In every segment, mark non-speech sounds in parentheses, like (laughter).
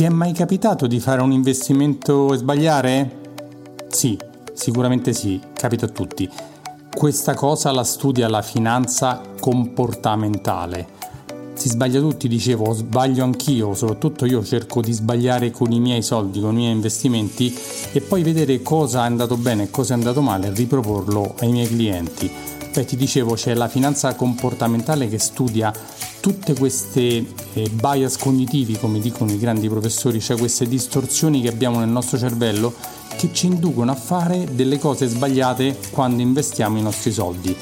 Ti è mai capitato di fare un investimento e sbagliare? Sì, sicuramente sì, capita a tutti. Questa cosa la studia la finanza comportamentale. Si sbaglia tutti, dicevo, sbaglio anch'io, soprattutto io cerco di sbagliare con i miei soldi, con i miei investimenti e poi vedere cosa è andato bene e cosa è andato male e riproporlo ai miei clienti. Beh, ti dicevo, c'è la finanza comportamentale che studia tutte queste eh, bias cognitivi, come dicono i grandi professori, cioè queste distorsioni che abbiamo nel nostro cervello che ci inducono a fare delle cose sbagliate quando investiamo i nostri soldi.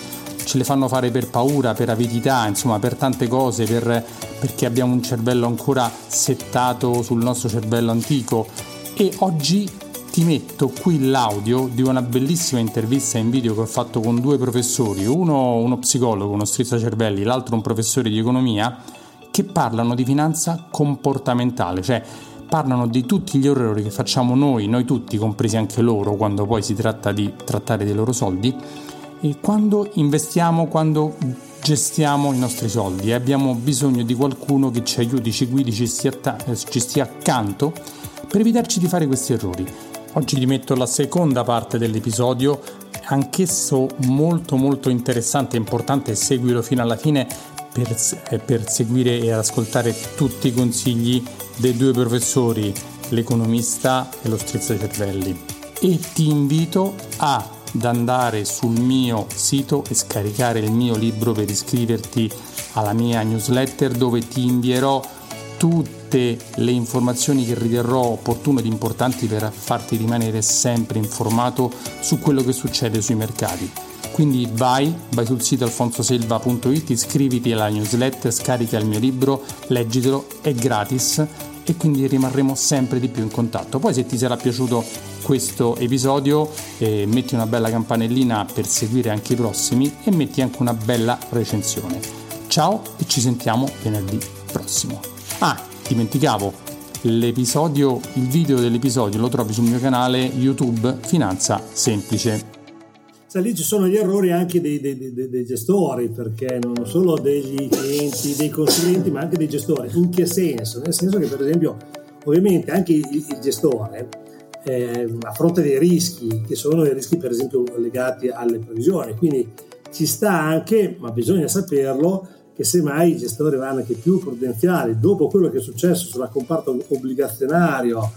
Ce le fanno fare per paura, per avidità, insomma per tante cose, per, perché abbiamo un cervello ancora settato sul nostro cervello antico. E oggi ti metto qui l'audio di una bellissima intervista in video che ho fatto con due professori, uno uno psicologo, uno strizzacervelli, l'altro un professore di economia, che parlano di finanza comportamentale, cioè parlano di tutti gli errori che facciamo noi, noi tutti, compresi anche loro, quando poi si tratta di trattare dei loro soldi, e quando investiamo, quando gestiamo i nostri soldi e abbiamo bisogno di qualcuno che ci aiuti, ci guidi, ci stia, ci stia accanto per evitarci di fare questi errori. Oggi ti metto la seconda parte dell'episodio, anch'esso molto molto interessante e importante, seguilo fino alla fine per, eh, per seguire e ascoltare tutti i consigli dei due professori, l'economista e lo strizzacervelli. E ti invito ad andare sul mio sito e scaricare il mio libro per iscriverti alla mia newsletter dove ti invierò tutte le informazioni che riterrò opportune ed importanti per farti rimanere sempre informato su quello che succede sui mercati. Quindi vai, vai sul sito alfonsoselva.it, iscriviti alla newsletter, scarica il mio libro, leggitelo, è gratis e quindi rimarremo sempre di più in contatto. Poi se ti sarà piaciuto questo episodio eh, metti una bella campanellina per seguire anche i prossimi e metti anche una bella recensione. Ciao e ci sentiamo venerdì prossimo. Ah, dimenticavo, l'episodio, il video dell'episodio lo trovi sul mio canale YouTube Finanza Semplice. Sai, lì ci sono gli errori anche dei, dei, dei, dei, gestori, perché non solo degli clienti, dei consulenti, ma anche dei gestori. In che senso? Nel senso che, per esempio, ovviamente anche il, il gestore eh, affronta dei rischi, che sono i rischi, per esempio, legati alle previsioni. Quindi ci sta anche, ma bisogna saperlo, che semmai i gestori vanno anche più prudenziali dopo quello che è successo sul comparto obbligazionario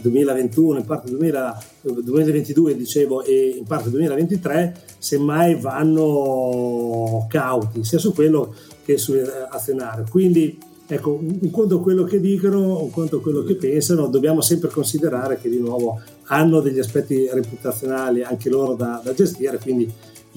2021, in parte 2000, 2022 dicevo e in parte 2023, semmai vanno cauti sia su quello che sull'azionario. Quindi ecco, un conto quello che dicono, un conto quello che pensano, dobbiamo sempre considerare che di nuovo hanno degli aspetti reputazionali anche loro da, da gestire, quindi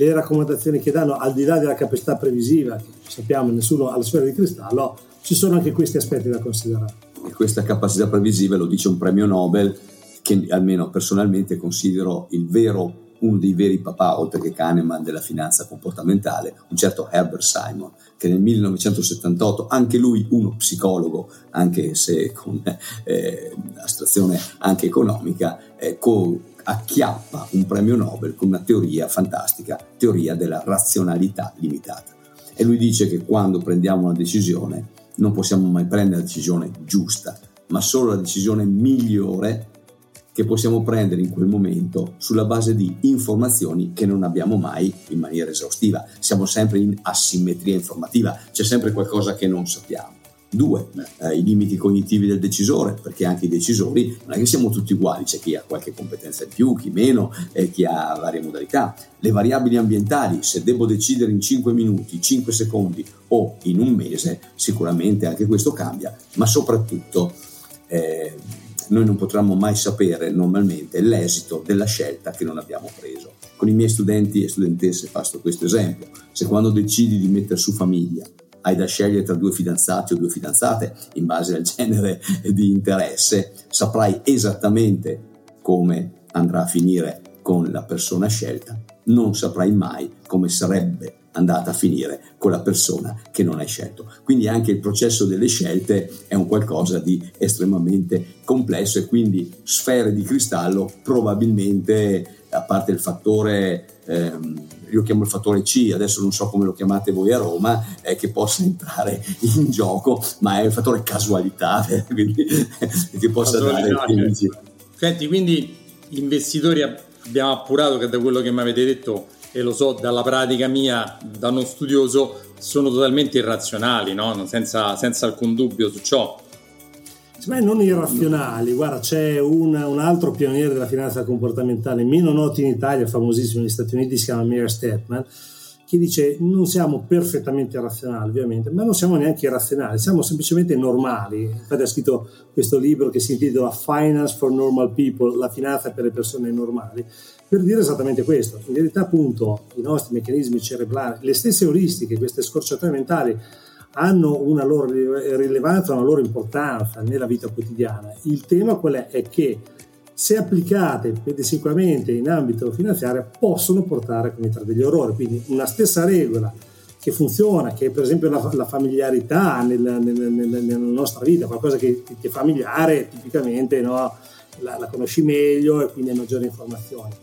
le raccomandazioni che danno, al di là della capacità previsiva, che sappiamo nessuno ha la sfera di cristallo, ci sono anche questi aspetti da considerare. E questa capacità previsiva lo dice un premio Nobel che almeno personalmente considero il vero uno dei veri papà, oltre che Kahneman, della finanza comportamentale, un certo Herbert Simon, che nel 1978, anche lui uno psicologo, anche se con eh, astrazione anche economica, eh, con acchiappa un premio Nobel con una teoria fantastica, teoria della razionalità limitata. E lui dice che quando prendiamo una decisione non possiamo mai prendere la decisione giusta, ma solo la decisione migliore che possiamo prendere in quel momento sulla base di informazioni che non abbiamo mai in maniera esaustiva. Siamo sempre in asimmetria informativa, c'è sempre qualcosa che non sappiamo. Due, eh, i limiti cognitivi del decisore, perché anche i decisori non è che siamo tutti uguali, c'è chi ha qualche competenza in più, chi meno, e chi ha varie modalità. Le variabili ambientali, se devo decidere in 5 minuti, 5 secondi o in un mese, sicuramente anche questo cambia, ma soprattutto eh, noi non potremmo mai sapere normalmente l'esito della scelta che non abbiamo preso. Con i miei studenti e studentesse faccio questo esempio. Se quando decidi di mettere su famiglia hai da scegliere tra due fidanzati o due fidanzate in base al genere (laughs) di interesse, saprai esattamente come andrà a finire con la persona scelta, non saprai mai come sarebbe andata a finire con la persona che non hai scelto. Quindi anche il processo delle scelte è un qualcosa di estremamente complesso e quindi sfere di cristallo probabilmente, a parte il fattore ehm, io chiamo il fattore C, adesso non so come lo chiamate voi a Roma, eh, che possa entrare in gioco, ma è il fattore casualità, (laughs) quindi, che possa dare... Quindi. Senti, quindi gli investitori abbiamo appurato che da quello che mi avete detto e lo so dalla pratica mia, da uno studioso, sono totalmente irrazionali, no? senza, senza alcun dubbio su ciò. Me non irrazionali, guarda c'è un, un, altro pioniere della finanza comportamentale, meno noto in Italia, famosissimo negli Stati Uniti, si chiama Meir Stepman, che dice non siamo perfettamente razionali ovviamente, ma non siamo neanche irrazionali, siamo semplicemente normali. Infatti ha scritto questo libro che si intitola Finance for Normal People, la finanza per le persone normali, per dire esattamente questo. In verità appunto i nostri meccanismi cerebrali, le stesse euristiche, queste scorciatoie mentali, hanno una loro rilevanza, una loro importanza nella vita quotidiana. Il tema qual è? È che se applicate sicuramente in ambito finanziario possono portare a commettere degli errori. Quindi una stessa regola che funziona, che è per esempio la, la familiarità nel, nel, nel, nella nostra vita, qualcosa che, che è familiare, tipicamente no? la, la conosci meglio e quindi hai maggiori informazioni.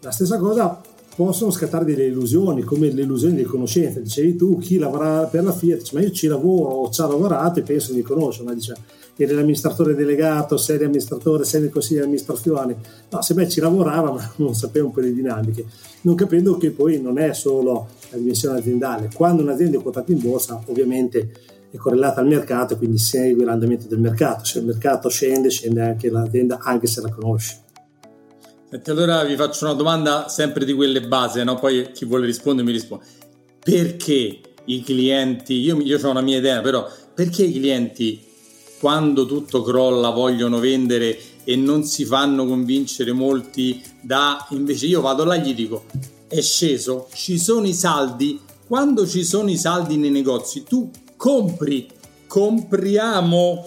La stessa cosa possono scattare delle illusioni, come le illusioni di conoscenza. Dicevi tu, chi lavora per la Fiat, dice, ma io ci lavoro o ci ha lavorato e penso di conoscere, ma dice, eri l'amministratore delegato, sei l'amministratore, sei nel consiglio di amministrazione. No, se beh ci lavorava, ma (laughs) non sapeva un po' le dinamiche, non capendo che poi non è solo la dimensione aziendale. Quando un'azienda è quotata in borsa, ovviamente è correlata al mercato, quindi segue l'andamento del mercato. Se il mercato scende, scende anche l'azienda, anche se la conosci. Senti, allora vi faccio una domanda sempre di quelle base, no? poi chi vuole rispondere mi risponde. Perché i clienti, io, io ho una mia idea, però perché i clienti quando tutto crolla vogliono vendere e non si fanno convincere molti da invece io vado là e gli dico è sceso, ci sono i saldi, quando ci sono i saldi nei negozi tu compri, compriamo,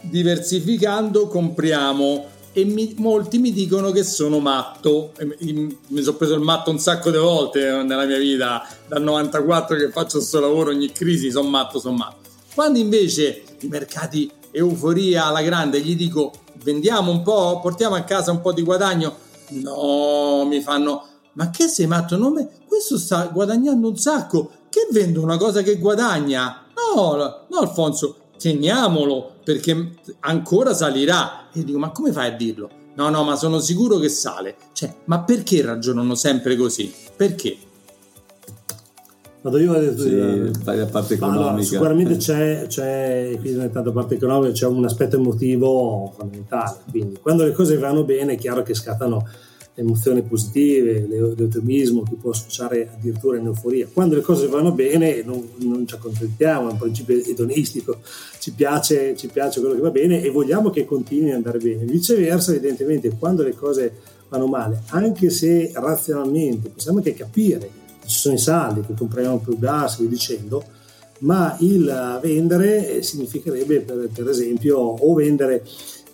diversificando compriamo e mi, molti mi dicono che sono matto. Mi sono preso il matto un sacco di volte nella mia vita, dal 94 che faccio questo lavoro, ogni crisi sono matto, sono matto. Quando invece i mercati euforia alla grande gli dico vendiamo un po', portiamo a casa un po' di guadagno, no, mi fanno ma che sei matto? Non me... Questo sta guadagnando un sacco, che vendo una cosa che guadagna? No, no Alfonso, teniamolo perché ancora salirà. E dico, ma come fai a dirlo? No, no, ma sono sicuro che sale. Cioè, ma perché ragionano sempre così? Perché? Vado io a sì, la parte economica. Allora, sicuramente c'è, c'è, qui nella parte economica c'è un aspetto emotivo fondamentale. Quindi, quando le cose vanno bene, è chiaro che scattano emozioni positive, l'eutemismo che può sfociare addirittura in euforia. Quando le cose vanno bene non, non ci accontentiamo, è un principio edonistico, ci piace, ci piace quello che va bene e vogliamo che continui ad andare bene. Viceversa, evidentemente, quando le cose vanno male, anche se razionalmente possiamo anche capire che ci sono i saldi, che compriamo più gas, via dicendo, ma il vendere significherebbe per, per esempio o vendere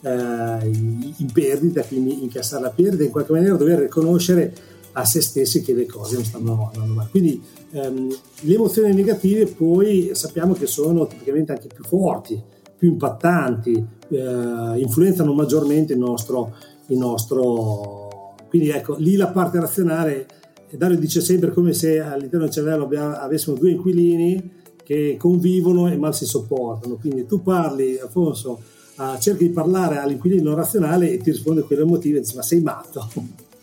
eh, in perdita, quindi incassare la perdita, in qualche maniera dover riconoscere a se stessi che le cose non stanno andando male. Quindi ehm, le emozioni negative poi sappiamo che sono tipicamente anche più forti, più impattanti, eh, influenzano maggiormente il nostro, il nostro... Quindi ecco, lì la parte razionale, Dario dice sempre come se all'interno del cervello avessimo due inquilini che convivono e mal si sopportano. Quindi tu parli, Alfonso, uh, cerchi di parlare all'inquilino razionale e ti risponde quello emotivo e dici ma sei matto.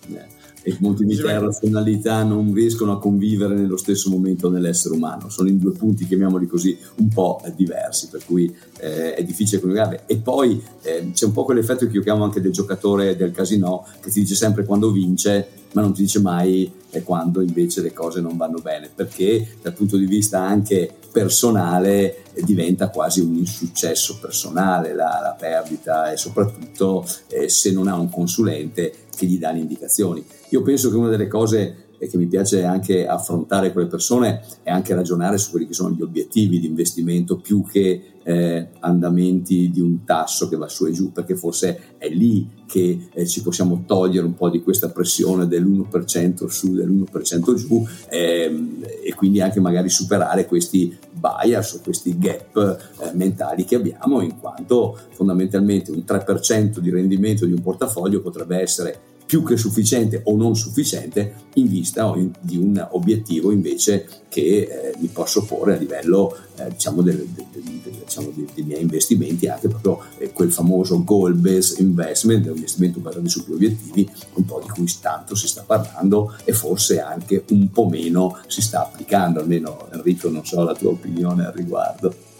Eh, e emotività e razionalità non riescono a convivere nello stesso momento nell'essere umano, sono in due punti, chiamiamoli così, un po' diversi, per cui eh, è difficile coniugare. E poi eh, c'è un po' quell'effetto che io chiamo anche del giocatore del casino, che ti dice sempre quando vince, ma non ti dice mai quando invece le cose non vanno bene, perché dal punto di vista anche personale diventa quasi un insuccesso personale la, la perdita e soprattutto eh, se non ha un consulente che gli dà le indicazioni. Io penso che una delle cose che mi piace anche affrontare con le persone è anche ragionare su quelli che sono gli obiettivi di investimento più che eh, andamenti di un tasso che va su e giù, perché forse è lì che eh, ci possiamo togliere un po' di questa pressione dell'1% su, dell'1% giù ehm, e quindi anche magari superare questi bias o questi gap eh, mentali che abbiamo, in quanto fondamentalmente un 3% di rendimento di un portafoglio potrebbe essere più che sufficiente o non sufficiente in vista di un obiettivo invece che eh, mi posso porre a livello eh, diciamo, del, del, del, diciamo dei, dei, miei investimenti, anche proprio eh, quel famoso goal based investment, un investimento basato su più obiettivi, un po' di cui tanto si sta parlando e forse anche un po' meno si sta applicando, almeno Enrico non so la tua opinione al riguardo.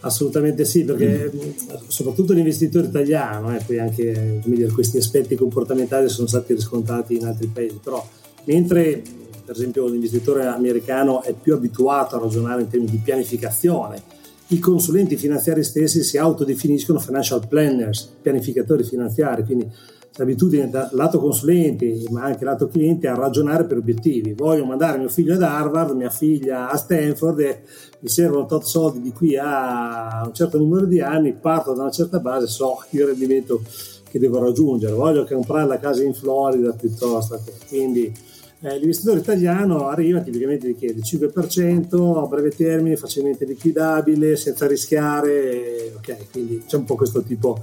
Assolutamente sì, perché mm. soprattutto l'investitore italiano, eh, poi anche dire, questi aspetti comportamentali sono stati riscontrati in altri paesi, però mentre per esempio l'investitore americano è più abituato a ragionare in termini di pianificazione, i consulenti finanziari stessi si autodefiniscono financial planners, pianificatori finanziari, quindi l'abitudine da lato consulente ma anche lato cliente a ragionare per obiettivi. Voglio mandare mio figlio ad Harvard, mia figlia a Stanford e mi servono tot soldi di qui a un certo numero di anni, parto da una certa base, so il rendimento che devo raggiungere. Voglio comprare la casa in Florida piuttosto che. Quindi eh, l'investitore italiano arriva, tipicamente richiede 5% a breve termine, facilmente liquidabile, senza rischiare, ok, quindi c'è un po' questo tipo di,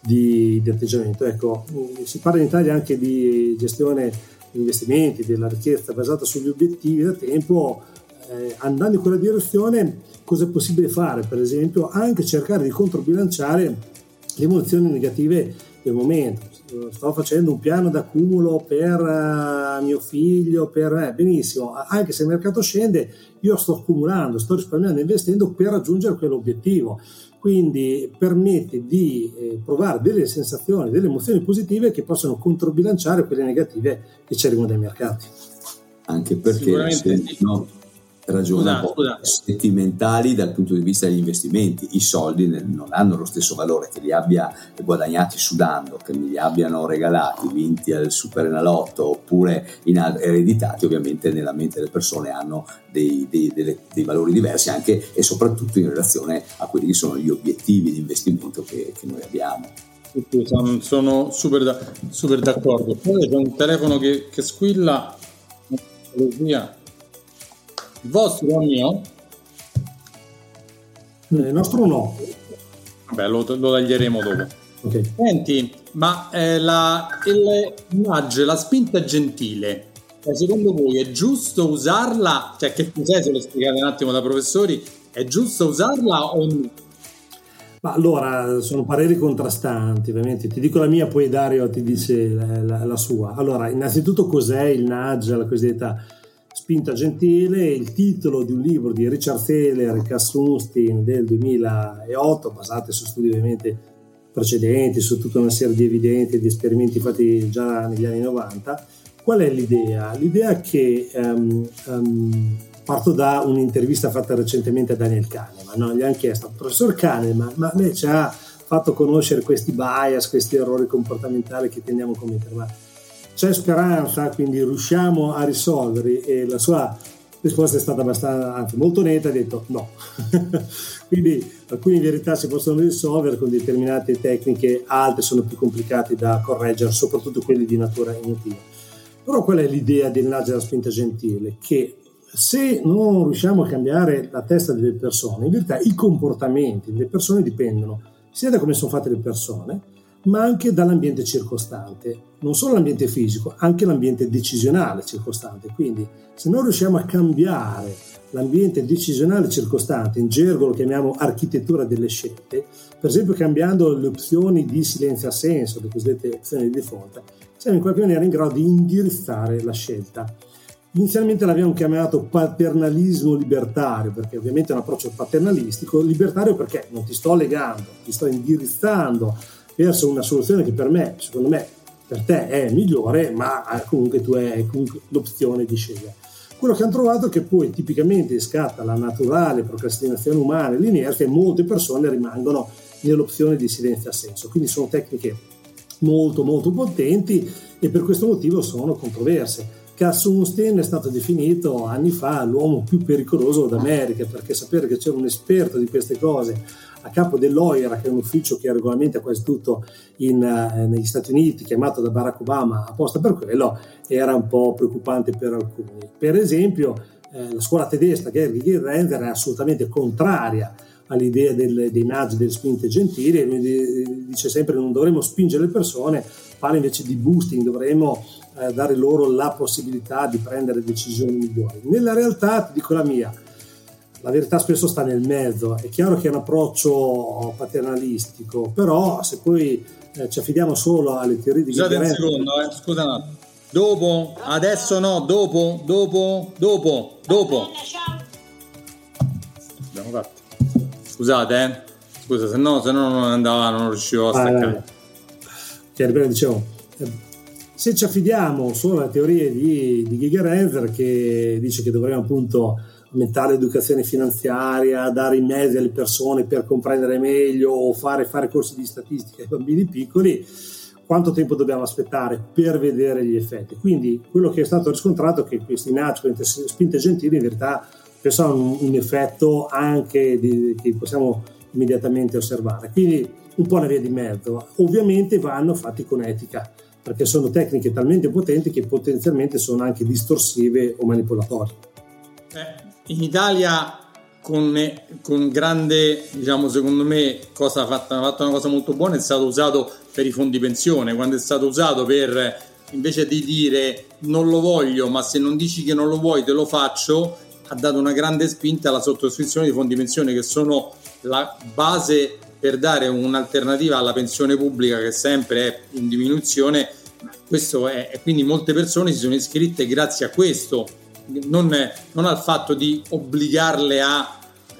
di atteggiamento. Ecco, si parla in Italia anche di gestione di investimenti, della richiesta basata sugli obiettivi da tempo, eh, andando in quella direzione cosa è possibile fare? Per esempio anche cercare di controbilanciare le emozioni negative del momento. Sto facendo un piano d'accumulo per uh, mio figlio, per eh, benissimo, anche se il mercato scende, io sto accumulando, sto risparmiando investendo per raggiungere quell'obiettivo quindi permette di eh, provare delle sensazioni, delle emozioni positive che possono controbilanciare quelle negative che ci arrivano dai mercati. Anche perché se, no, ragiona scusa, sentimentali dal punto di vista degli investimenti. I soldi non hanno lo stesso valore che li abbia guadagnati sudando, che me li abbiano regalati, vinti al super enalotto oppure in, ereditati, ovviamente nella mente delle persone hanno dei, dei, dei, dei, valori diversi anche e soprattutto in relazione a quelli che sono gli obiettivi di investimento che, che noi abbiamo. Sono super, da, super d'accordo. Poi c'è un telefono che, che squilla, via il vostro o il mio? Il nostro no. Vabbè, lo, lo taglieremo dopo. Okay. Senti, ma eh, la, il nudge, la spinta gentile, cioè, secondo voi è giusto usarla? Cioè, che cos'è se lo spiegate un attimo da professori? È giusto usarla o no? Ma allora, sono pareri contrastanti, ovviamente. Ti dico la mia, poi Dario ti dice la, la, la sua. Allora, innanzitutto cos'è il nudge, la cosiddetta Spinta Gentile, il titolo di un libro di Richard Thaler e Cass Sunstein del 2008, basato su studi ovviamente precedenti, su tutta una serie di evidenti di esperimenti fatti già negli anni 90. Qual è l'idea? L'idea che um, um, parto da un'intervista fatta recentemente a Daniel Kahneman, no? gli hanno chiesto, professor Kahneman, ma lei ci ha fatto conoscere questi bias, questi errori comportamentali che tendiamo a commettere, c'è speranza, quindi riusciamo a risolverli e la sua risposta è stata abbastanza, anzi molto netta, ha detto no. (laughs) quindi alcune verità si possono risolvere con determinate tecniche, altre sono più complicate da correggere, soprattutto quelle di natura emotiva. Però qual è l'idea del della spinta gentile? Che se non riusciamo a cambiare la testa delle persone, in verità i comportamenti delle persone dipendono sia da come sono fatte le persone, ma anche dall'ambiente circostante, non solo l'ambiente fisico, anche l'ambiente decisionale circostante. Quindi se non riusciamo a cambiare l'ambiente decisionale circostante, in gergo lo chiamiamo architettura delle scelte, per esempio cambiando le opzioni di silenzio assenso, le cosiddette opzioni di default, siamo in qualche maniera in grado di indirizzare la scelta. Inizialmente l'abbiamo chiamato paternalismo libertario, perché ovviamente è un approccio paternalistico, libertario perché non ti sto legando, ti sto indirizzando verso una soluzione che per me, secondo me, per te è migliore, ma comunque tu hai comunque l'opzione di scegliere. Quello che hanno trovato è che poi tipicamente scatta la naturale procrastinazione umana e l'inerzia e molte persone rimangono nell'opzione di silenzio assenso. Quindi sono tecniche molto molto potenti e per questo motivo sono controverse. Cass Sunstein è stato definito anni fa l'uomo più pericoloso d'America perché sapere che c'era un esperto di queste cose a capo dell'OIRA, che è un ufficio che regolamenta quasi tutto in, eh, negli Stati Uniti, chiamato da Barack Obama apposta per quello, era un po' preoccupante per alcuni. Per esempio, eh, la scuola tedesca, Gergi Render, è assolutamente contraria all'idea del, dei nudge, delle spinte gentili, lui dice sempre che non dovremmo spingere le persone, parla invece di boosting, dovremmo eh, dare loro la possibilità di prendere decisioni migliori. Nella realtà, ti dico la mia, la verità spesso sta nel mezzo, è chiaro che è un approccio paternalistico, però se poi eh, ci affidiamo solo alle teorie di Scusate un secondo, eh, scusa un attimo. Dopo, adesso no, dopo, dopo, dopo, dopo. Abbiamo fatto. Scusate, eh. Scusa, se no, se no non andava, non riuscivo a staccare. Che ripeto, dicevo, se ci affidiamo solo alle teorie di, di Giga Renzer che dice che dovremmo appunto aumentare l'educazione finanziaria, dare i mezzi alle persone per comprendere meglio o fare, fare corsi di statistica ai bambini piccoli, quanto tempo dobbiamo aspettare per vedere gli effetti. Quindi quello che è stato riscontrato è che questi nudge, queste spinte gentili in verità hanno un, effetto anche di, che possiamo immediatamente osservare. Quindi un po' una via di mezzo. Ovviamente vanno fatti con etica, perché sono tecniche talmente potenti che potenzialmente sono anche distorsive o manipolatorie. In Italia con, con, grande, diciamo, secondo me, cosa fatta, ha fatto una cosa molto buona, è stato usato per i fondi pensione, quando è stato usato per, invece di dire non lo voglio, ma se non dici che non lo vuoi te lo faccio, ha dato una grande spinta alla sottoscrizione di fondi pensione che sono la base per dare un'alternativa alla pensione pubblica che sempre è in diminuzione. Questo è, quindi molte persone si sono iscritte grazie a questo, non, non al fatto di obbligarle a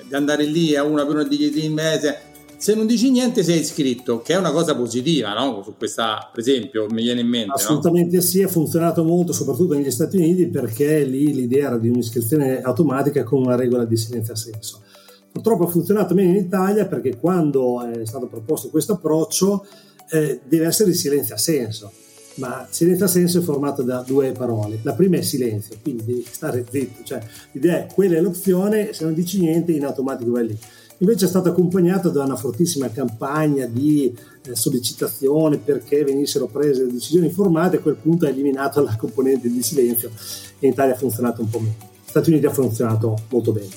di andare lì a una per una di in mese. Se non dici niente sei iscritto, che è una cosa positiva, no? Su questa, per esempio, mi viene in mente. Assolutamente no? sì, ha funzionato molto, soprattutto negli Stati Uniti, perché lì l'idea era di un'iscrizione automatica con una regola di silenzio assenso. Purtroppo ha funzionato meno in Italia perché quando è stato proposto questo approccio eh, deve essere il silenzio assenso ma silenzio assenso è formato da due parole. La prima è silenzio, quindi devi stare zitto, cioè l'idea è quella è l'opzione, se non dici niente in automatico vai lì. Invece è stato accompagnato da una fortissima campagna di eh, sollecitazione perché venissero prese decisioni informate, a quel punto ha eliminato la componente di silenzio e in Italia ha funzionato un po' meno. Stati Uniti ha funzionato molto bene.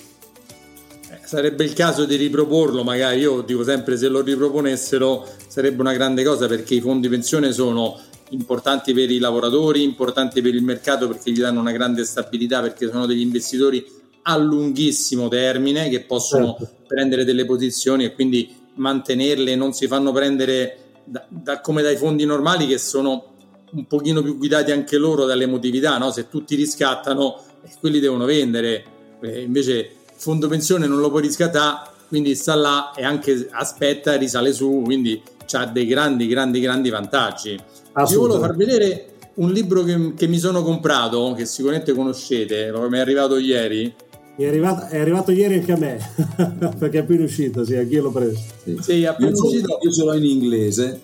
Eh, sarebbe il caso di riproporlo, magari io dico sempre se lo riproponessero sarebbe una grande cosa perché i fondi pensione sono importanti per i lavoratori, importanti per il mercato perché gli danno una grande stabilità, perché sono degli investitori a lunghissimo termine che possono certo. prendere delle posizioni e quindi mantenerle, non si fanno prendere da, da, come dai fondi normali che sono un pochino più guidati anche loro dall'emotività, no? se tutti riscattano eh, quelli devono vendere, eh, invece il fondo pensione non lo puoi riscattare, quindi sta là e anche aspetta e risale su, quindi ha dei grandi, grandi, grandi vantaggi. Io volevo far vedere un libro che, che, mi sono comprato, che sicuramente conoscete, mi è arrivato ieri. È arrivato, è arrivato ieri anche a me, (laughs) perché è appena uscito, sì, anch'io l'ho preso. Sì, sì appena io, uscito. Io ce l'ho in inglese,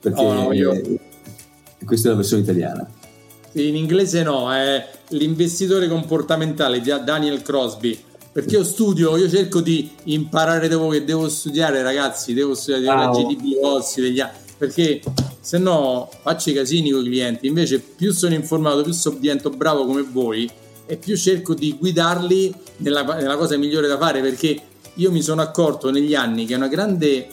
perché oh, no, io... questa è la versione italiana. In inglese no, è L'investitore comportamentale di Daniel Crosby. Perché io studio, io cerco di imparare dopo che devo studiare, ragazzi, devo studiare wow. la GDP Rossi, degli altri perché se no faccio i casini con i clienti. Invece, più sono informato, più so, divento bravo come voi e più cerco di guidarli nella, nella cosa migliore da fare. Perché io mi sono accorto negli anni che una grande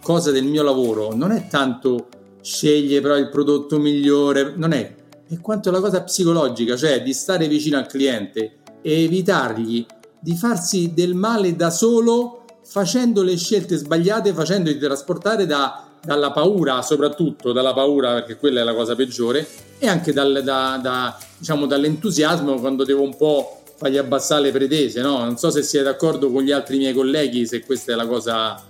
cosa del mio lavoro non è tanto scegliere però il prodotto migliore, non è, è quanto la cosa psicologica, cioè di stare vicino al cliente e evitargli di farsi del male da solo facendo le scelte sbagliate, facendoli trasportare da dalla paura, soprattutto dalla paura, perché quella è la cosa peggiore, e anche dal, da, da, diciamo, dall'entusiasmo quando devo un po' fargli abbassare le pretese. No? Non so se siete d'accordo con gli altri miei colleghi, se questa è la cosa.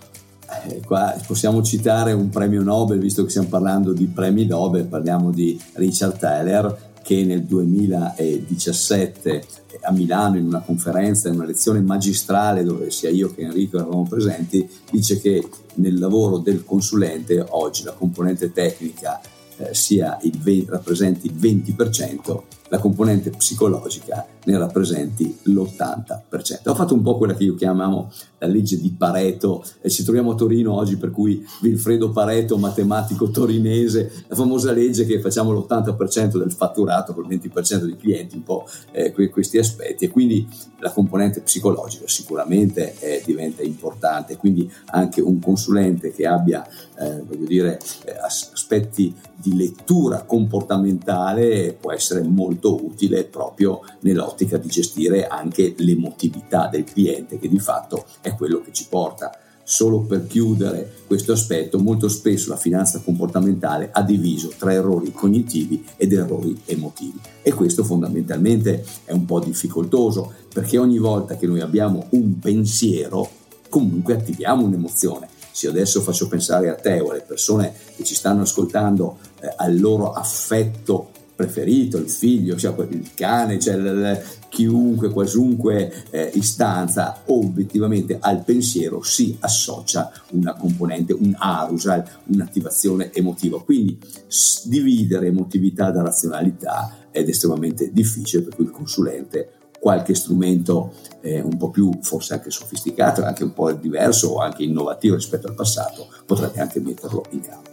Eh, qua possiamo citare un premio Nobel, visto che stiamo parlando di premi Nobel, parliamo di Richard Taylor che nel 2017 a Milano in una conferenza, in una lezione magistrale dove sia io che Enrico eravamo presenti, dice che nel lavoro del consulente oggi la componente tecnica eh, il 20, rappresenti il 20%, la componente psicologica ne rappresenti l'80%. Ho fatto un po' quella che io chiamavo la legge di Pareto e ci troviamo a Torino oggi per cui Vilfredo Pareto, matematico torinese, la famosa legge che facciamo l'80% del fatturato con il 20% dei clienti, un po' eh, questi aspetti e quindi la componente psicologica sicuramente eh, diventa importante, quindi anche un consulente che abbia, eh, voglio dire, eh, aspetti di lettura comportamentale può essere molto utile proprio nell'ottica di gestire anche l'emotività del cliente, che di fatto è quello che ci porta solo per chiudere questo aspetto, molto spesso la finanza comportamentale ha diviso tra errori cognitivi ed errori emotivi e questo fondamentalmente è un po' difficoltoso perché ogni volta che noi abbiamo un pensiero comunque attiviamo un'emozione. Se adesso faccio pensare a te o alle persone che ci stanno ascoltando eh, al loro affetto preferito, il figlio, cioè il cane, cioè il, chiunque, qualunque eh, istanza, obiettivamente al pensiero si associa una componente, un arousal, un'attivazione emotiva. Quindi s- dividere emotività da razionalità è estremamente difficile, per cui il consulente qualche strumento eh, un po' più forse anche sofisticato, anche un po' diverso o anche innovativo rispetto al passato, potrebbe anche metterlo in campo.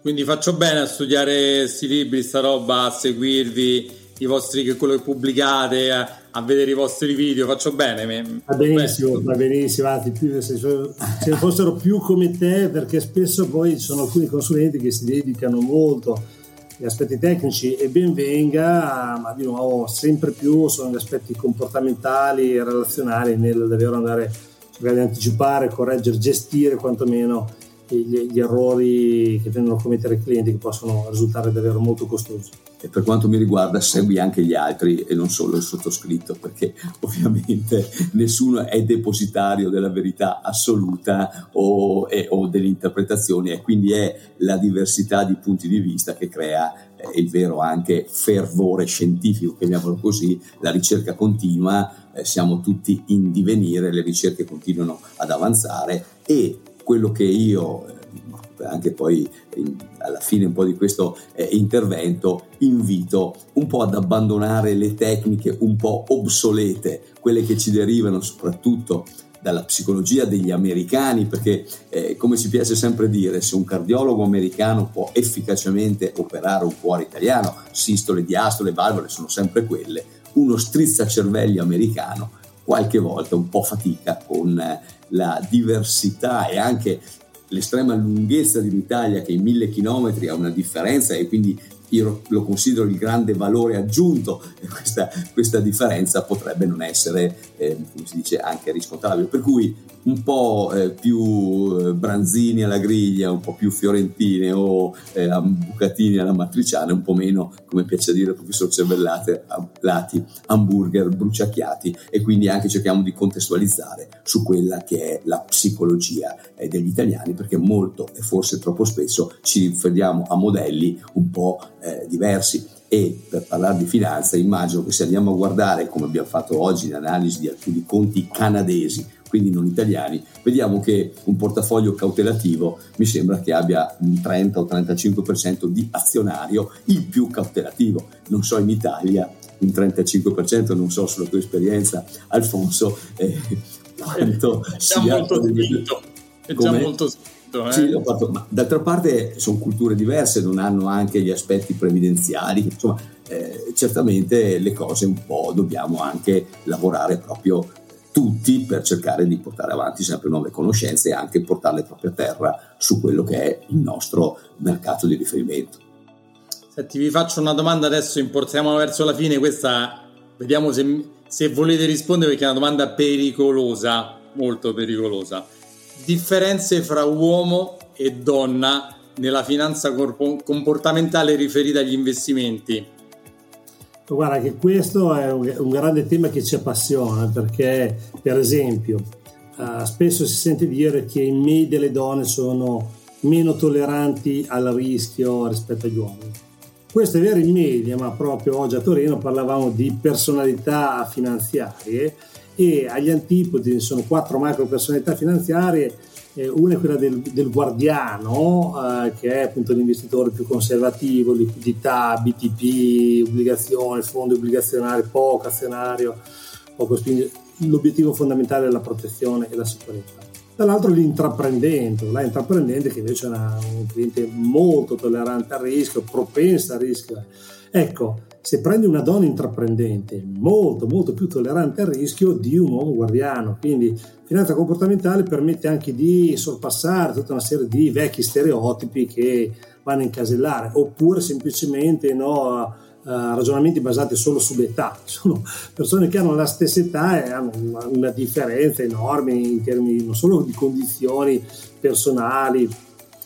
Quindi faccio bene a studiare questi libri, sta roba, a seguirvi i vostri, quello che pubblicate, a, a vedere i vostri video, faccio bene. Va benissimo, va benissimo, anzi, più, se, se fossero più come te, perché spesso poi ci sono alcuni consulenti che si dedicano molto agli aspetti tecnici e ben venga, ma di nuovo sempre più sono gli aspetti comportamentali e relazionali nel davvero andare a anticipare, correggere, gestire quantomeno gli, gli, errori che vengono a commettere i clienti che possono risultare davvero molto costosi. E per quanto mi riguarda segui anche gli altri e non solo il sottoscritto perché (laughs) ovviamente nessuno è depositario della verità assoluta o, e, o delle interpretazioni e quindi è la diversità di punti di vista che crea eh, il vero anche fervore scientifico, chiamiamolo così, la ricerca continua, eh, siamo tutti in divenire, le ricerche continuano ad avanzare e quello che io anche poi alla fine un po' di questo eh, intervento invito un po' ad abbandonare le tecniche un po' obsolete, quelle che ci derivano soprattutto dalla psicologia degli americani, perché eh, come ci piace sempre dire, se un cardiologo americano può efficacemente operare un cuore italiano, sistole, diastole, valvole sono sempre quelle, uno strizzacervelli americano qualche volta un po' fatica con eh, la diversità e anche l'estrema lunghezza di un'Italia che in mille chilometri ha una differenza e quindi io lo considero il grande valore aggiunto questa, questa differenza potrebbe non essere, eh, come si dice, anche riscontrabile. Per cui un po' eh, più eh, branzini alla griglia, un po' più fiorentine o eh, bucatini alla matriciana, un po' meno, come piace dire il professor Cervellate, lati, hamburger bruciacchiati e quindi anche cerchiamo di contestualizzare su quella che è la psicologia eh, degli italiani perché molto e forse troppo spesso ci riferiamo a modelli un po' eh, diversi e per parlare di finanza immagino che se andiamo a guardare come abbiamo fatto oggi l'analisi di alcuni conti canadesi quindi non italiani, vediamo che un portafoglio cautelativo mi sembra che abbia un 30 o 35% di azionario, il più cautelativo. Non so in Italia, un 35%, non so sulla tua esperienza, Alfonso, eh, quanto è sia... Molto spinto. È già molto spinto. Eh? Sì, fatto, ma d'altra parte sono culture diverse, non hanno anche gli aspetti previdenziali, insomma, eh, certamente le cose un po' dobbiamo anche lavorare proprio tutti per cercare di portare avanti sempre nuove conoscenze e anche portarle proprio a terra su quello che è il nostro mercato di riferimento. Senti, vi faccio una domanda adesso, importiamola verso la fine, questa vediamo se, se volete rispondere perché è una domanda pericolosa, molto pericolosa. Differenze fra uomo e donna nella finanza comportamentale riferita agli investimenti? Guarda che questo è un, grande tema che ci appassiona perché, per esempio, uh, spesso si sente dire che in media le donne sono meno tolleranti al rischio rispetto agli uomini. Questo è vero in media, ma proprio oggi a Torino parlavamo di personalità finanziarie e agli antipodi sono quattro macro personalità finanziarie eh, una è quella del, del guardiano, eh, che è appunto l'investitore più conservativo, liquidità, BTP, obbligazioni, fondi obbligazionari, poco azionario, poco spinge. L'obiettivo fondamentale è la protezione e la sicurezza. dall'altro l'intraprendente, l'intraprendente che invece è una, un cliente molto tollerante al rischio, propensa al rischio. Ecco, se prendi una donna intraprendente molto molto più tollerante al rischio di un uomo guardiano, quindi finanza comportamentale permette anche di sorpassare tutta una serie di vecchi stereotipi che vanno a incasellare, oppure semplicemente no, Uh, ragionamenti basati solo sull'età. (laughs) Sono persone che hanno la stessa età e hanno una, una, differenza enorme in termini non solo di condizioni personali,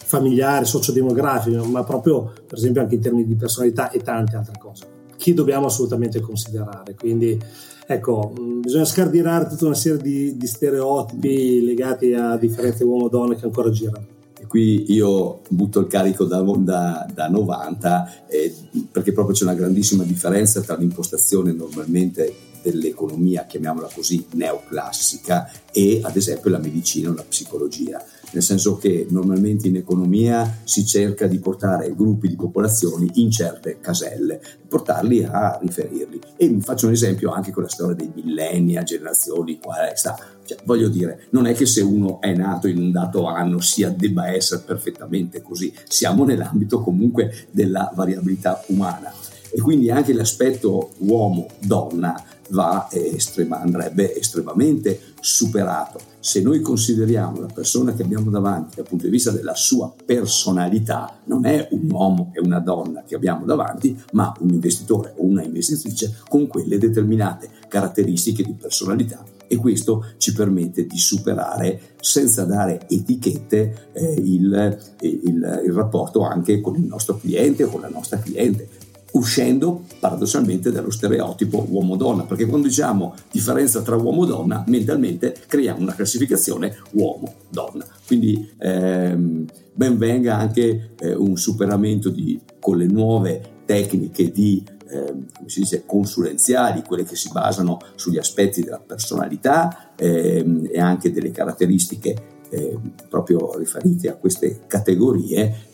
familiari, sociodemografiche, ma proprio per esempio anche in termini di personalità e tante altre cose. Che dobbiamo assolutamente considerare. Quindi ecco, bisogna scardinare tutta una serie di, di stereotipi legati a differenze uomo-donna che ancora girano. Qui io butto il carico da, da, da 90 eh, perché proprio c'è una grandissima differenza tra l'impostazione normalmente dell'economia, chiamiamola così, neoclassica e ad esempio la medicina o la psicologia nel senso che normalmente in economia si cerca di portare gruppi di popolazioni in certe caselle, portarli a riferirli. E vi faccio un esempio anche con la storia dei millenni, generazioni, quale sta. Cioè, voglio dire, non è che se uno è nato in un dato anno sia debba essere perfettamente così, siamo nell'ambito comunque della variabilità umana. E quindi anche l'aspetto uomo-donna va estrema, andrebbe estremamente superato. Se noi consideriamo la persona che abbiamo davanti dal punto di vista della sua personalità, non è un uomo e una donna che abbiamo davanti, ma un investitore o una investitrice con quelle determinate caratteristiche di personalità e questo ci permette di superare senza dare etichette eh, il, il, il rapporto anche con il nostro cliente o con la nostra cliente uscendo paradossalmente dallo stereotipo uomo-donna, perché quando diciamo differenza tra uomo-donna, mentalmente creiamo una classificazione uomo-donna. Quindi ehm, ben venga anche eh, un superamento di, con le nuove tecniche di eh, come si dice, consulenziali, quelle che si basano sugli aspetti della personalità ehm, e anche delle caratteristiche eh, proprio riferite a queste categorie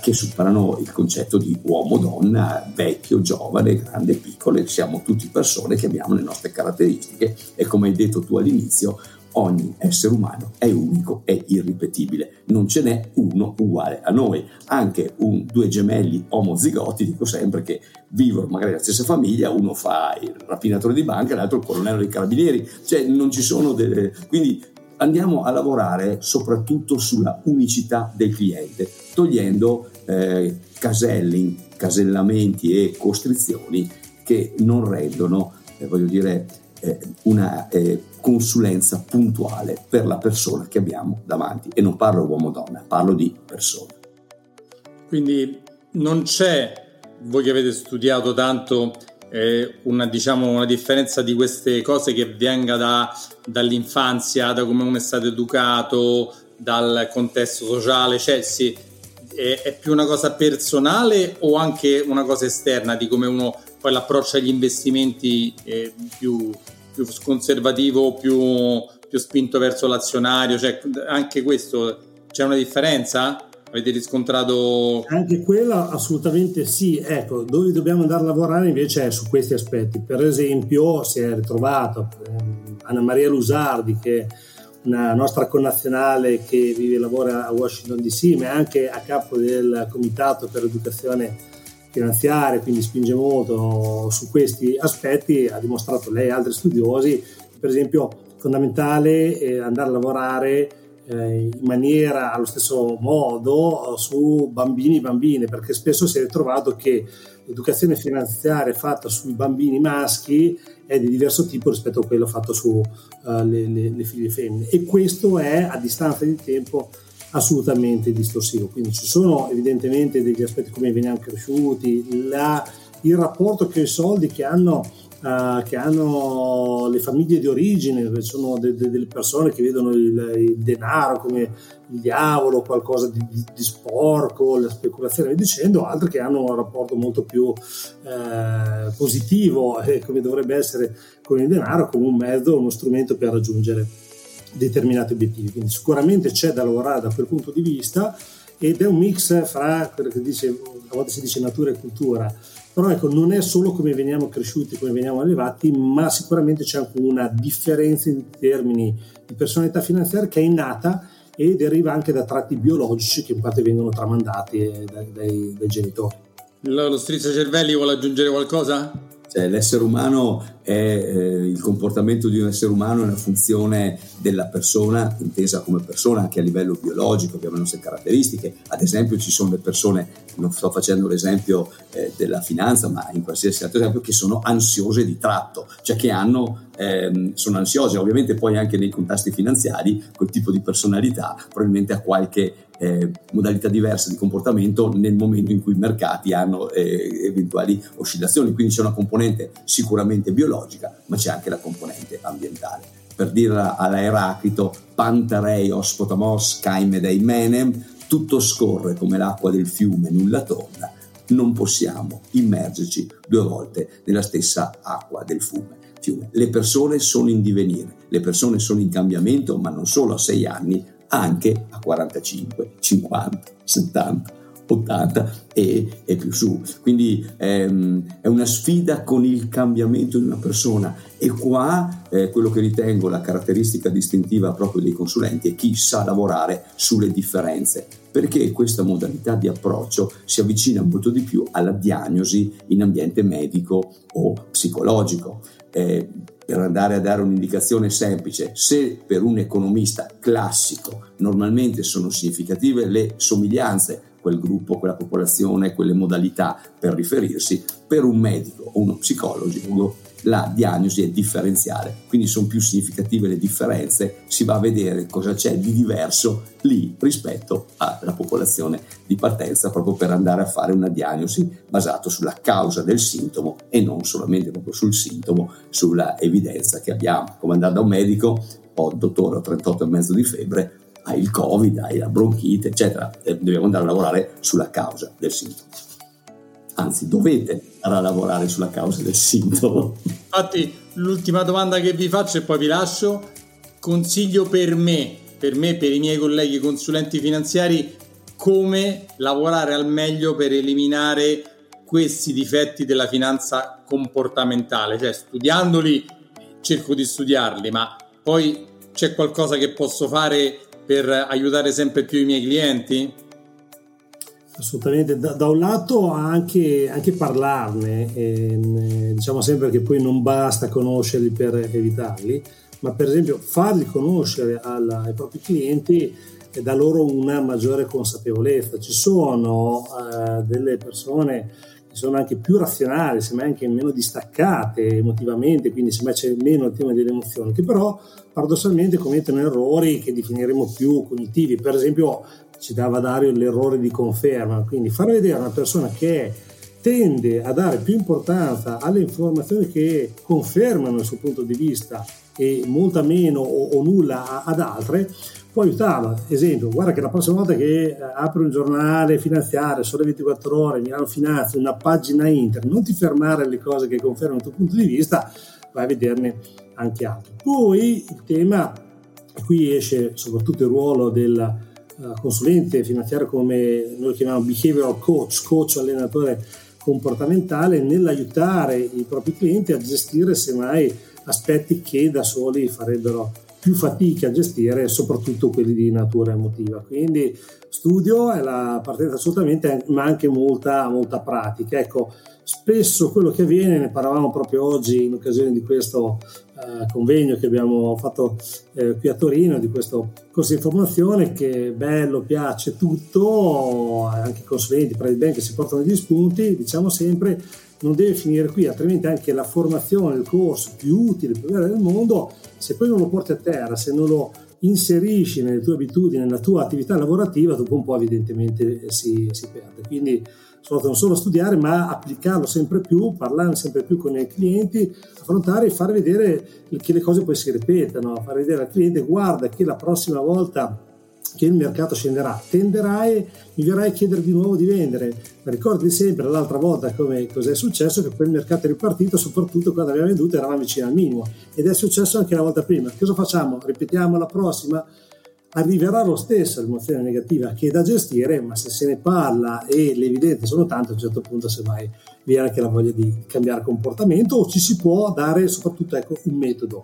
che superano il concetto di uomo-donna, vecchio, giovane, grande, piccolo, siamo tutti persone che abbiamo le nostre caratteristiche. E come hai detto tu all'inizio, ogni essere umano è unico e irripetibile, non ce n'è uno uguale a noi, anche un, due gemelli omozigoti, dico sempre che vivono magari nella stessa famiglia, uno fa il rapinatore di banca, l'altro il colonnello dei carabinieri, cioè non ci sono delle... quindi andiamo a lavorare soprattutto sulla unicità del cliente, togliendo eh, caselli, casellamenti e costrizioni che non rendono, eh, voglio dire, eh, una eh, consulenza puntuale per la persona che abbiamo davanti. E non parlo uomo-donna, parlo di persona. Quindi non c'è, voi che avete studiato tanto una, diciamo, una differenza di queste cose che venga da, dall'infanzia, da come uno è stato educato, dal contesto sociale, cioè sì, è, è, più una cosa personale o anche una cosa esterna di come uno poi l'approccia agli investimenti è più, più conservativo, più, più spinto verso l'azionario, cioè anche questo c'è una differenza? Avete riscontrato? Anche quella assolutamente sì. Ecco, dove dobbiamo andare a lavorare invece è su questi aspetti. Per esempio, si è ritrovato ehm, Anna Maria Lusardi, che è una nostra connazionale che vive e lavora a Washington DC, ma è anche a capo del Comitato per l'Educazione finanziaria, quindi spinge molto su questi aspetti. Ha dimostrato lei e altri studiosi, per esempio, fondamentale andare a lavorare eh, in maniera allo stesso modo eh, su bambini e bambine, perché spesso si è ritrovato che l'educazione finanziaria fatta sui bambini maschi è di diverso tipo rispetto a quello fatto sulle uh, le, le figlie femmine e questo è a distanza di tempo assolutamente distorsivo. Quindi ci sono evidentemente degli aspetti come veniamo cresciuti, la, il rapporto che i soldi che hanno uh, che hanno le famiglie di origine, sono de- de- delle persone che vedono il, il, denaro come il diavolo, qualcosa di, di, di sporco, la speculazione, e dicendo, altre che hanno un rapporto molto più uh, positivo, eh, come dovrebbe essere con il denaro, come un mezzo, uno strumento per raggiungere determinati obiettivi. Quindi sicuramente c'è da lavorare da quel punto di vista ed è un mix fra quello che dice, a volte si dice natura e cultura, però ecco, non è solo come veniamo cresciuti, come veniamo allevati, ma sicuramente c'è anche una differenza in termini di personalità finanziaria che è innata e deriva anche da tratti biologici che in parte vengono tramandati dai, dai, dai genitori. Lo strizza cervelli vuole aggiungere qualcosa? Cioè, l'essere umano è eh, il comportamento di un essere umano è una funzione della persona, intesa come persona anche a livello biologico, abbiamo le nostre caratteristiche. Ad esempio, ci sono le persone, non sto facendo l'esempio eh, della finanza, ma in qualsiasi altro esempio, che sono ansiose di tratto, cioè che hanno, ehm, sono ansiose. Ovviamente, poi anche nei contesti finanziari, quel tipo di personalità probabilmente ha qualche eh, modalità diverse di comportamento nel momento in cui i mercati hanno eh, eventuali oscillazioni. Quindi c'è una componente sicuramente biologica, ma c'è anche la componente ambientale. Per dirla alla Eraclito, Pantarei ospotamos caime dei menem, tutto scorre come l'acqua del fiume, nulla torna. Non possiamo immergerci due volte nella stessa acqua del fiume. Le persone sono in divenire, le persone sono in cambiamento, ma non solo a sei anni, anche a 45, 50, 70, 80 e, e più su. Quindi ehm, è una sfida con il cambiamento di una persona e qua eh, quello che ritengo la caratteristica distintiva proprio dei consulenti è chi sa lavorare sulle differenze perché questa modalità di approccio si avvicina molto di più alla diagnosi in ambiente medico o psicologico. Eh, per andare a dare un'indicazione semplice, se per un economista classico normalmente sono significative le somiglianze, quel gruppo, quella popolazione, quelle modalità per riferirsi, per un medico o uno psicologo la diagnosi è differenziale, quindi sono più significative le differenze, si va a vedere cosa c'è di diverso lì rispetto alla popolazione di partenza, proprio per andare a fare una diagnosi basata sulla causa del sintomo e non solamente proprio sul sintomo, sulla evidenza che abbiamo. Come andare da un medico, ho il dottore, ho 38,5 di febbre, hai il covid, hai la bronchite, eccetera, dobbiamo andare a lavorare sulla causa del sintomo. Anzi dovete andare a lavorare sulla causa del sintomo. Infatti l'ultima domanda che vi faccio e poi vi lascio, consiglio per me, per me, per i miei colleghi consulenti finanziari, come lavorare al meglio per eliminare questi difetti della finanza comportamentale, cioè studiandoli cerco di studiarli, ma poi c'è qualcosa che posso fare per aiutare sempre più i miei clienti? Assolutamente, da, da, un lato anche, anche parlarne, eh, diciamo sempre che poi non basta conoscerli per evitarli, ma per esempio farli conoscere alla, ai propri clienti e da loro una maggiore consapevolezza. Ci sono eh, delle persone sono anche più razionali, semmai anche meno distaccate emotivamente, quindi semmai c'è meno il tema delle emozioni, che però paradossalmente commettono errori che definiremo più cognitivi. Per esempio citava Dario l'errore di conferma, quindi far vedere una persona che tende a dare più importanza alle informazioni che confermano il suo punto di vista e molta meno o, o nulla ad altre, può aiutarla. Esempio, guarda che la prossima volta che eh, apri un giornale finanziario, sole 24 ore, Milano Finanza, una pagina internet, non ti fermare alle cose che confermano il tuo punto di vista, vai a vederne anche altro. Poi il tema, qui esce soprattutto il ruolo del uh, consulente finanziario come noi chiamiamo behavioral coach, coach allenatore comportamentale, nell'aiutare i propri clienti a gestire semmai aspetti che da soli farebbero più fatica a gestire, soprattutto quelli di natura emotiva. Quindi studio è la partenza assolutamente, ma anche molta, molta pratica. Ecco, spesso quello che avviene, ne parlavamo proprio oggi in occasione di questo eh, convegno che abbiamo fatto eh, qui a Torino, di questo corso di formazione, che bello, piace tutto, anche i consulenti, private bank che si portano gli spunti, diciamo sempre non deve finire qui, altrimenti anche la formazione, il corso più utile, più bello del mondo, se poi non lo porti a terra, se non lo inserisci nelle tue abitudini, nella tua attività lavorativa, dopo un po' evidentemente si, si perde. Quindi non solo studiare, ma applicarlo sempre più, parlare sempre più con i clienti, affrontare e far vedere che le cose poi si ripetano, far vedere al cliente guarda che la prossima volta che il mercato scenderà, tenderai, mi verrai a chiedere di nuovo di vendere. Ricordi sempre l'altra volta come cos'è successo, che quel mercato è ripartito, soprattutto quando abbiamo venduto eravamo vicini al minimo ed è successo anche la volta prima. Cosa facciamo? Ripetiamo la prossima? arriverà lo stesso l'emozione negativa che è da gestire, ma se se ne parla e le evidenze sono tante, a un certo punto se vai viene anche la voglia di cambiare comportamento o ci si può dare soprattutto ecco, un metodo.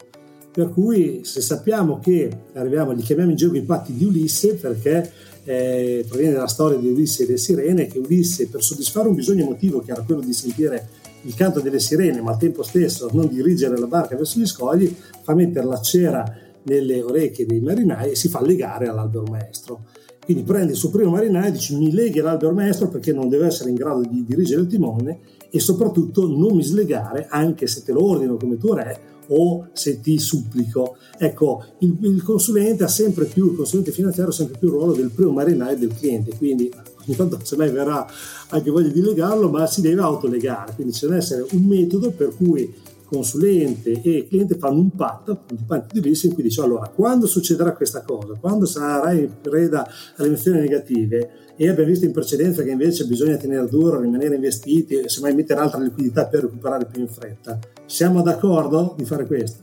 Per cui se sappiamo che arriviamo, li chiamiamo in gioco i patti di Ulisse perché eh, proviene dalla storia di Ulisse e delle sirene, che Ulisse per soddisfare un bisogno emotivo che era quello di sentire il canto delle sirene, ma al tempo stesso non dirigere la barca verso gli scogli, fa mettere la cera nelle orecchie dei marinai e si fa legare all'albero maestro. Quindi prende il suo primo marinaio e dice mi leghi all'albero maestro perché non deve essere in grado di dirigere il timone e soprattutto non mi slegare anche se te lo ordino come tuo re o se ti supplico. Ecco, il, il consulente ha sempre più, il consulente finanziario ha sempre più il ruolo del primo marinaio del cliente, quindi ogni tanto se mai verrà anche voglia di legarlo, ma si deve autolegare, quindi ci deve essere un metodo per cui consulente e cliente fanno un patto, un patto di rischio in cui dice allora quando succederà questa cosa, quando sarai in preda alle emozioni negative e abbiamo visto in precedenza che invece bisogna tenere duro, rimanere investiti e semmai mettere altra liquidità per recuperare più in fretta, siamo d'accordo di fare questo?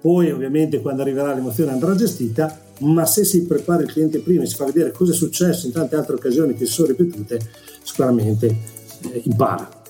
Poi ovviamente quando arriverà l'emozione andrà gestita, ma se si prepara il cliente prima e si fa vedere cosa è successo in tante altre occasioni che si sono ripetute, sicuramente eh, impara.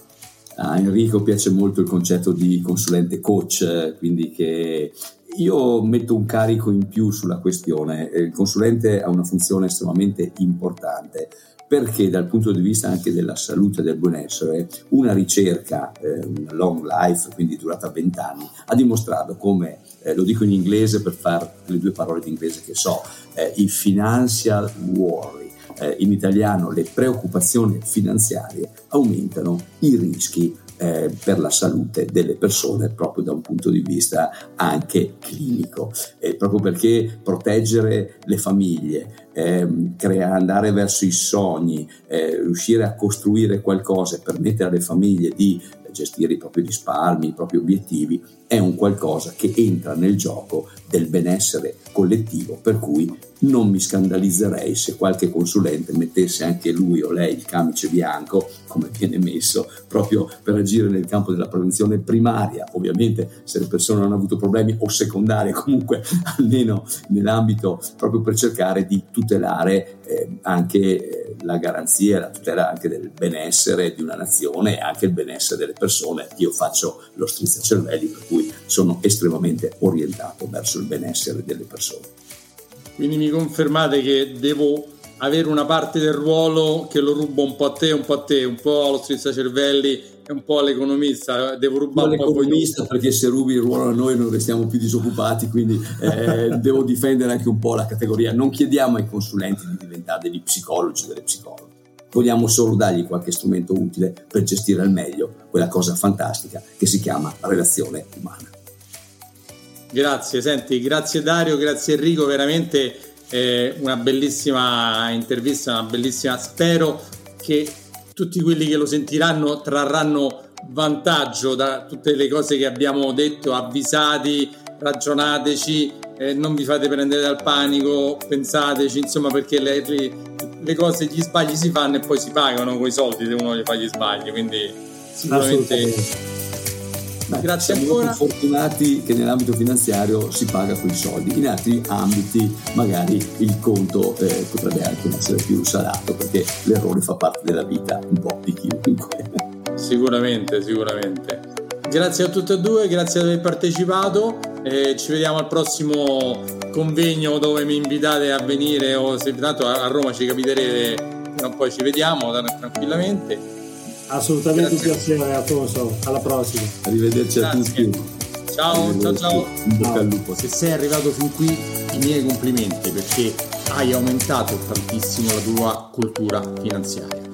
A Enrico piace molto il concetto di consulente coach, quindi che io metto un carico in più sulla questione. Il consulente ha una funzione estremamente importante perché dal punto di vista anche della salute e del benessere, una ricerca, eh, una long life, quindi durata 20 anni, ha dimostrato come, eh, lo dico in inglese per fare le due parole di inglese che so, eh, il financial worry eh, in italiano le preoccupazioni finanziarie aumentano i rischi eh, per la salute delle persone proprio da un punto di vista anche clinico, eh, proprio perché proteggere le famiglie, ehm, crea, andare verso i sogni, eh, riuscire a costruire qualcosa e permettere alle famiglie di gestire i propri risparmi, i propri obiettivi, è un qualcosa che entra nel gioco del benessere collettivo, per cui non mi scandalizzerei se qualche consulente mettesse anche lui o lei il camice bianco, come viene messo, proprio per agire nel campo della prevenzione primaria, ovviamente se le persone non hanno avuto problemi, o secondaria, (laughs) comunque almeno nell'ambito proprio per cercare di tutelare eh, anche eh, la garanzia, la tutela anche del benessere di una nazione e anche il benessere delle persone. Io faccio lo strizzacervelli, per cui sono estremamente orientato verso il benessere delle persone. Quindi mi confermate che devo avere una parte del ruolo che lo rubo un po' a te, un po' a te, un po' allo strizzacervelli e un po' all'economista. Devo rubare un po' all'economista perché se rubi il ruolo a noi non restiamo più disoccupati, quindi eh, (laughs) devo difendere anche un po' la categoria. Non chiediamo ai consulenti di diventare degli psicologi, delle psicologhe. Vogliamo solo dargli qualche strumento utile per gestire al meglio quella cosa fantastica che si chiama relazione umana. Grazie, senti, grazie Dario, grazie Enrico, veramente eh, una bellissima intervista, una bellissima, spero che tutti quelli che lo sentiranno trarranno vantaggio da tutte le cose che abbiamo detto, avvisati, ragionateci, eh, non vi fate prendere dal panico, pensateci, insomma, perché le, cose, gli sbagli si fanno e poi si pagano con i soldi se uno gli fa gli sbagli, quindi sicuramente Beh, Grazie siamo ancora. Siamo fortunati che nell'ambito finanziario si paga con i soldi, in altri ambiti magari il conto eh, potrebbe anche essere più salato perché l'errore fa parte della vita un po' di chiunque. Sicuramente, sicuramente. Grazie a tutti e due, grazie di aver partecipato. Eh, ci vediamo al prossimo convegno dove mi invitate a venire o se tanto a Roma ci capiterete, poi ci vediamo tranquillamente. Assolutamente Grazie. un piacere Alfonso, alla prossima. Arrivederci Grazie. a tutti. Ciao, ciao, ciao. ciao. Se sei arrivato fin qui, i miei complimenti perché hai aumentato tantissimo la tua cultura finanziaria.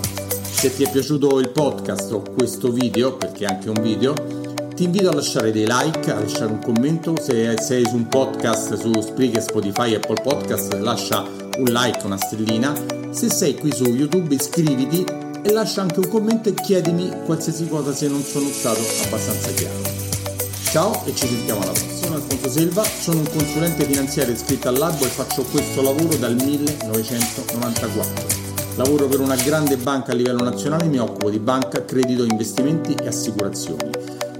Se ti è piaciuto il podcast o questo video, perché è anche un video, ti invito a lasciare dei like, a lasciare un commento. Se sei su un podcast su Spreaker, Spotify, Apple Podcast, lascia un like, una stellina. Se sei qui su YouTube iscriviti e lascia anche un commento e chiedimi qualsiasi cosa se non sono stato abbastanza chiaro. Ciao e ci sentiamo alla prossima. Sono Alfonso Selva, sono un consulente finanziario iscritto all'albo e faccio questo lavoro dal 1994. Lavoro per una grande banca a livello nazionale e mi occupo di banca, credito, investimenti e assicurazioni.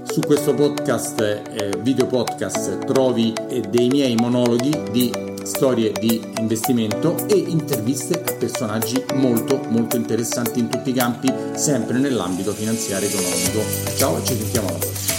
Su questo podcast, eh, video podcast, trovi eh, dei miei monologhi di storie di investimento e interviste a personaggi molto molto interessanti in tutti i campi, sempre nell'ambito finanziario e economico. Ciao e ci sentiamo alla prossima.